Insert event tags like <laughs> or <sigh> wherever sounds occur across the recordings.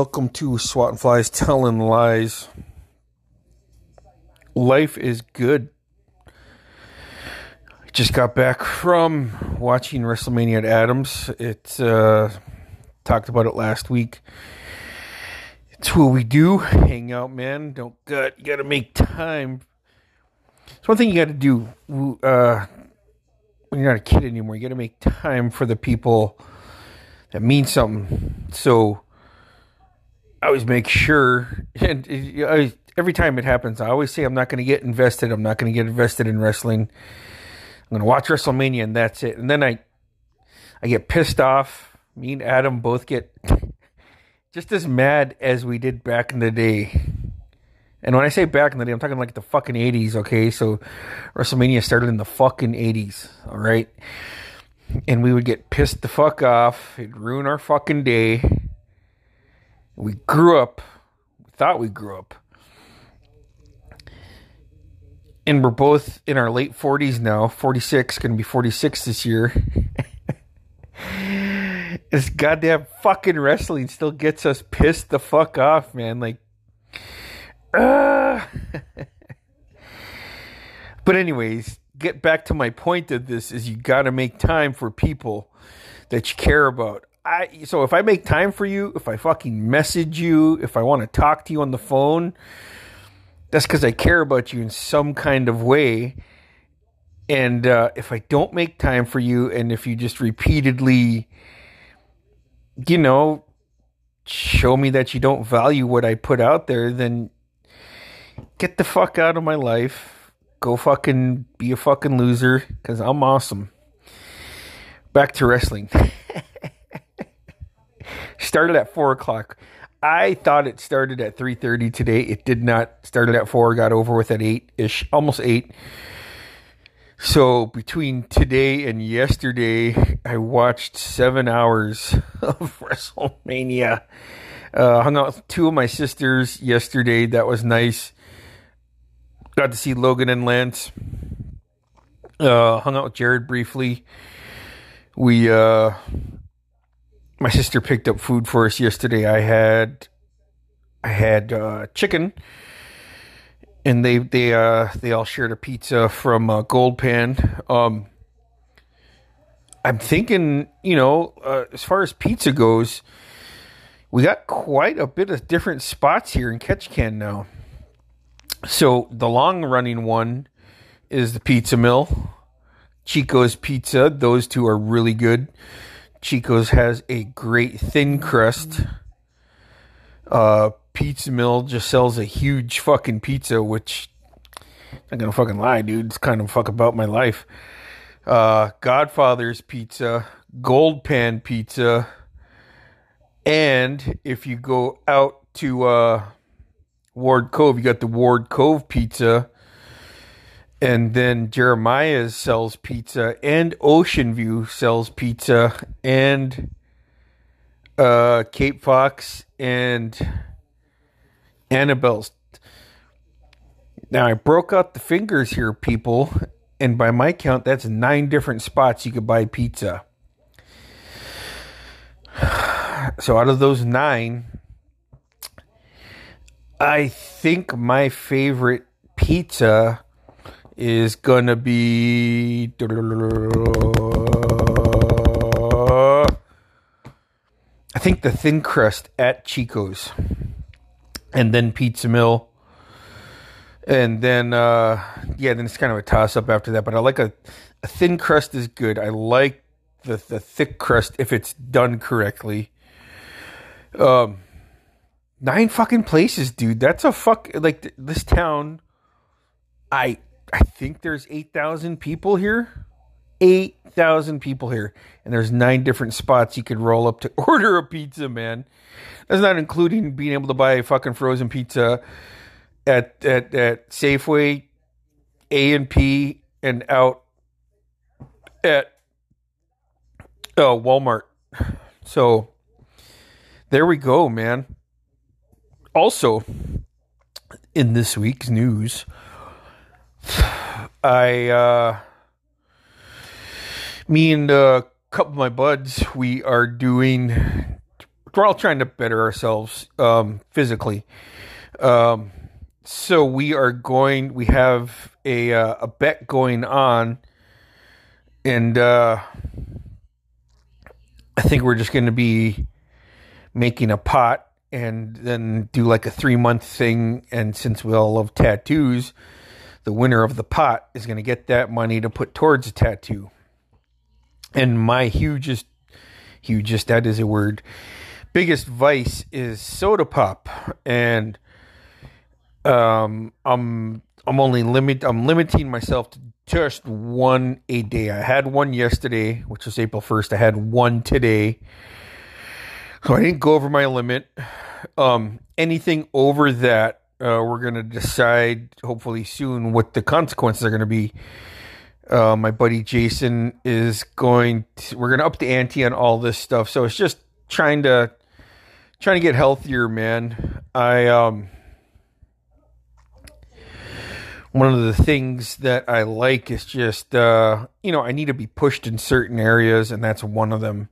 Welcome to Swatting Flies <laughs> Telling Lies. Life is good. Just got back from watching WrestleMania at Adams. It uh talked about it last week. It's what we do. Hang out, man. Don't gut. You got to make time. It's one thing you got to do uh, when you're not a kid anymore. You got to make time for the people that mean something. So I always make sure, <laughs> and uh, I, every time it happens, I always say I'm not going to get invested. I'm not going to get invested in wrestling. I'm going to watch WrestleMania, and that's it. And then I, I get pissed off. Me and Adam both get <laughs> just as mad as we did back in the day. And when I say back in the day, I'm talking like the fucking 80s, okay? So WrestleMania started in the fucking 80s, all right? And we would get pissed the fuck off. It'd ruin our fucking day we grew up, we thought we grew up, and we're both in our late 40s now 46, going to be 46 this year. <laughs> this goddamn fucking wrestling still gets us pissed the fuck off, man. Like, uh. <laughs> but, anyways, get back to my point of this is you got to make time for people that you care about. I so if I make time for you, if I fucking message you, if I want to talk to you on the phone, that's because I care about you in some kind of way. And uh, if I don't make time for you, and if you just repeatedly, you know, show me that you don't value what I put out there, then get the fuck out of my life. Go fucking be a fucking loser because I'm awesome. Back to wrestling. <laughs> started at four o'clock. I thought it started at three thirty today. It did not. Started at four. Got over with at eight ish, almost eight. So between today and yesterday, I watched seven hours <laughs> of WrestleMania. Uh, hung out with two of my sisters yesterday. That was nice. Got to see Logan and Lance. Uh, hung out with Jared briefly. We uh, my sister picked up food for us yesterday. I had I had uh, chicken, and they they uh, they all shared a pizza from uh, Gold Pan. Um, I'm thinking, you know, uh, as far as pizza goes, we got quite a bit of different spots here in Ketchikan now. So the long running one is the Pizza Mill, Chico's Pizza. Those two are really good. Chico's has a great thin crust. Uh, Pizza Mill just sells a huge fucking pizza, which I'm gonna fucking lie, dude. It's kind of fuck about my life. Uh, Godfather's Pizza, Gold Pan Pizza, and if you go out to uh, Ward Cove, you got the Ward Cove Pizza and then Jeremiah's sells pizza, and Ocean View sells pizza, and uh, Cape Fox and Annabelle's. Now I broke out the fingers here, people, and by my count, that's nine different spots you could buy pizza. <sighs> So out of those nine, I think my favorite pizza is gonna be. I think the thin crust at Chico's, and then Pizza Mill, and then uh, yeah, then it's kind of a toss up after that. But I like a, a thin crust is good. I like the the thick crust if it's done correctly. Um, nine fucking places, dude. That's a fuck like this town. I I think there's 8,000 people here. 8,000 people here. And there's nine different spots you could roll up to <laughs> order a pizza, man. That's not including being able to buy a fucking frozen pizza at at, at Safeway, A and P, and out at uh, Walmart. So there we go, man. Also, in this week's news, I, uh, me and a couple of my buds, we are doing we're all trying to better ourselves um, physically. Um, so we are going. We have a uh, a bet going on, and uh, I think we're just going to be making a pot and then do like a three month thing. And since we all love tattoos, the winner of the pot is going to get that money to put towards a tattoo. And my hugest, hugest, that is a word, biggest vice is soda pop. And um, I'm, I'm only limit, I'm limiting myself to just one a day. I had one yesterday, which was April 1st. I had one today. So I didn't go over my limit. Um, anything over that, uh, we're going to decide hopefully soon what the consequences are going to be. Uh, my buddy Jason is going to, we're going to up the ante on all this stuff. So it's just trying to, trying to get healthier, man. I, um, one of the things that I like is just, uh, you know, I need to be pushed in certain areas, and that's one of them.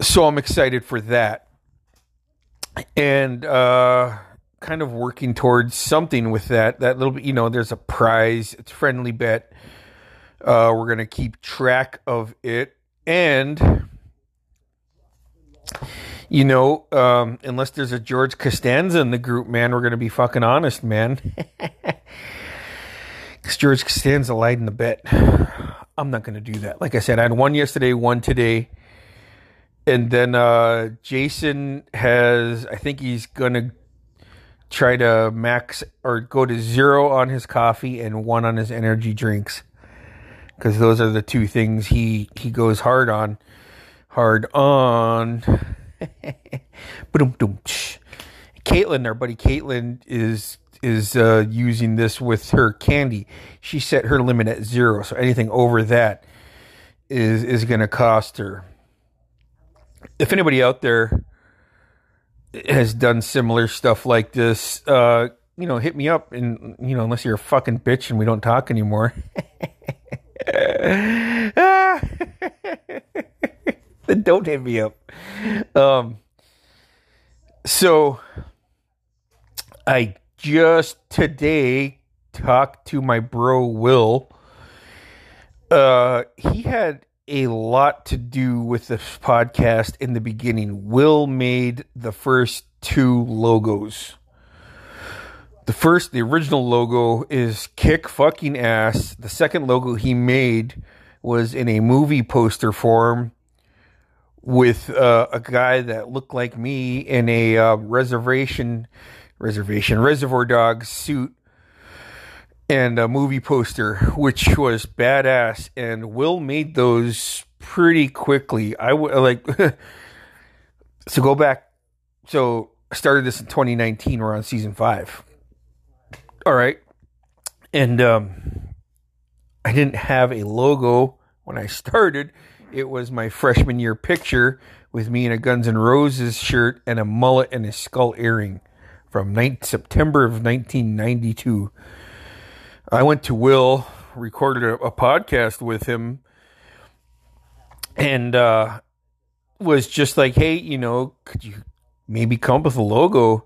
So I'm excited for that. And, uh, kind of working towards something with that. That little bit, you know, there's a prize, it's friendly bet. Uh, we're going to keep track of it. And, you know, um, unless there's a George Costanza in the group, man, we're going to be fucking honest, man. <laughs> Because George Costanza lied in the bet. I'm not going to do that. Like I said, I had one yesterday, one today. And then uh, Jason has, I think he's going to try to max or go to zero on his coffee and one on his energy drinks. Because those are the two things he he goes hard on hard on. <laughs> Caitlin our buddy Caitlin is is uh, using this with her candy. She set her limit at zero so anything over that is is going to cost her. If anybody out there has done similar stuff like this, uh, you know, hit me up and you know, unless you're a fucking bitch and we don't talk anymore. <laughs> then don't hit me up. Um, so I just today talked to my bro Will. Uh, he had a lot to do with this podcast in the beginning. Will made the first two logos. The first, the original logo is kick fucking ass. The second logo he made was in a movie poster form with uh, a guy that looked like me in a uh, reservation, reservation, reservoir dog suit and a movie poster, which was badass. And Will made those pretty quickly. I would like <laughs> so go back. So I started this in 2019. We're on season five. All right, and um, I didn't have a logo when I started. It was my freshman year picture with me in a Guns N' Roses shirt and a mullet and a skull earring from 9, September of 1992. I went to Will, recorded a, a podcast with him, and uh, was just like, hey, you know, could you maybe come up with a logo?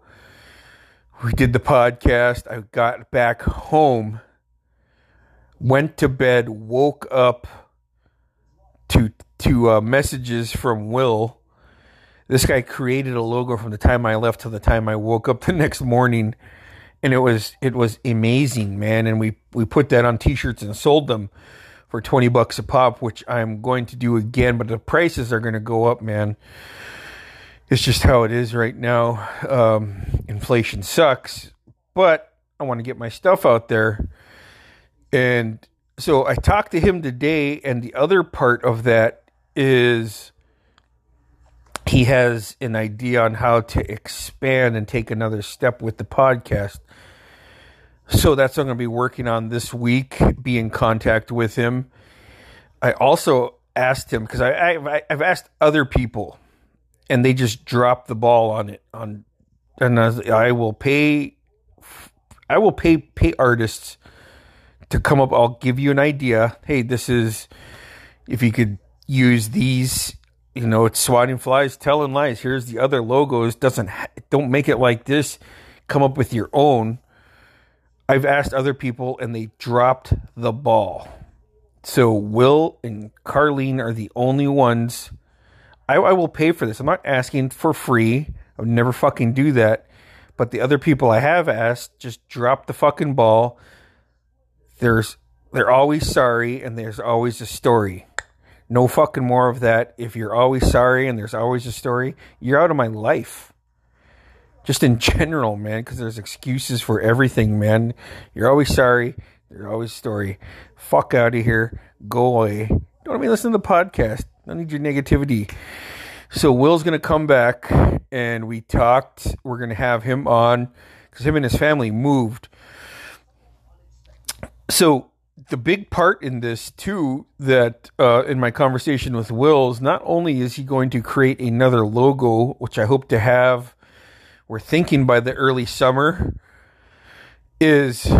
We did the podcast. I got back home, went to bed, woke up to to uh, messages from Will. This guy created a logo from the time I left to the time I woke up the <laughs> next morning and it was it was amazing, man. And we we put that on T-shirts and sold them for twenty bucks a pop, which I'm going to do again. But the prices are going to go up, man. It's just how it is right now. Um, inflation sucks, but I want to get my stuff out there. And so I talked to him today, and the other part of that is he has an idea on how to expand and take another step with the podcast. So that's what I'm going to be working on this week, be in contact with him. I also asked him because I, I I've asked other people, and they just drop the ball on it. On and I will pay, I will pay pay artists to come up. I'll give you an idea. Hey, this is if you could use these you know, it's swatting flies, telling lies. Here's the other logos. Doesn't don't make it like this. Come up with your own. I've asked other people, and they dropped the ball. So Will and Carlene are the only ones. I, I will pay for this. I'm not asking for free. I would never fucking do that. But the other people I have asked just dropped the fucking ball. There's they're always sorry and there's always a story. No fucking more of that. If you're always sorry and there's always a story, you're out of my life. Just in general, man, because there's excuses for everything, man. You're always sorry. There's always a story. Fuck out of here. Go away. Don't me listen to the podcast. I don't need your negativity. So Will's gonna come back, and we talked. We're gonna have him on because him and his family moved. So the big part in this too that uh, in my conversation with wills not only is he going to create another logo, which I hope to have. We're thinking by the early summer. Is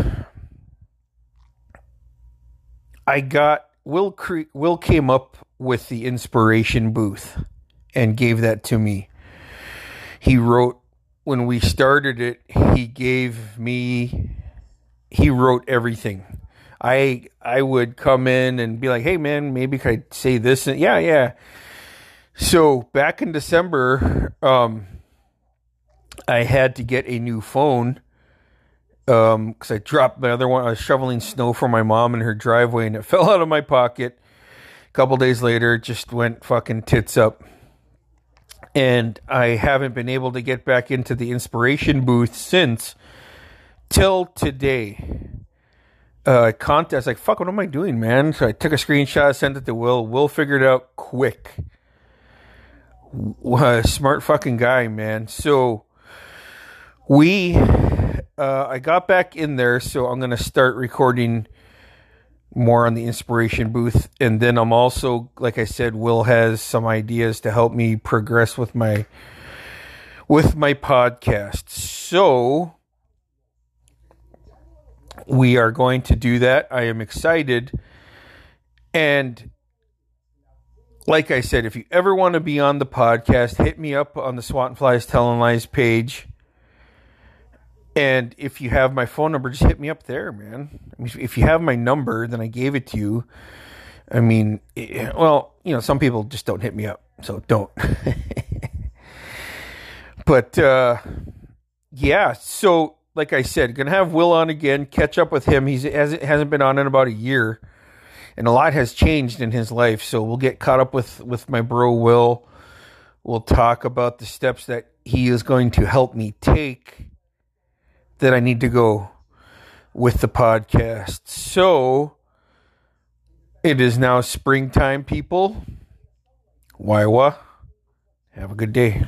I got Will cre- Will came up with the inspiration booth and gave that to me. He wrote when we started it, he gave me he wrote everything. I I would come in and be like, "Hey man, maybe could I say this?" And yeah, yeah. So back in December, um, I had to get a new phone um because I dropped my other one. I was shoveling snow for my mom in her driveway, and it <laughs> fell out of my pocket. A couple days later, it just went fucking tits up and I haven't been able to get back into the inspiration booth since till today. Uh, contest like fuck. What am I doing, man? So I took a screenshot, sent it to Will. Will figured it out quick. What smart fucking guy, man. So we, uh, I got back in there, so I'm gonna start recording more on the inspiration booth. And then I'm also, like I said, Will has some ideas to help me progress with my with my podcast. So we are going to do that. I am excited. And like I said, if you ever want to be on the podcast, hit me up on the Swatting Flies Telling Lies page. And if you have my phone number, just hit me up there, man. I mean, if you have my number, then I gave it to you. I mean, eh, well, you know, some people just don't hit me up, so don't. <laughs> but uh, yeah, so like I said, gonna have Will on again. Catch up with him. He's hasn't hasn't been on in about a year, and a lot has changed in his life. So we'll get caught up with with my bro Will. We'll talk about the steps that he is going to help me take that I need to go with the podcast. So it is now springtime, people. Waiwa. Have a good day.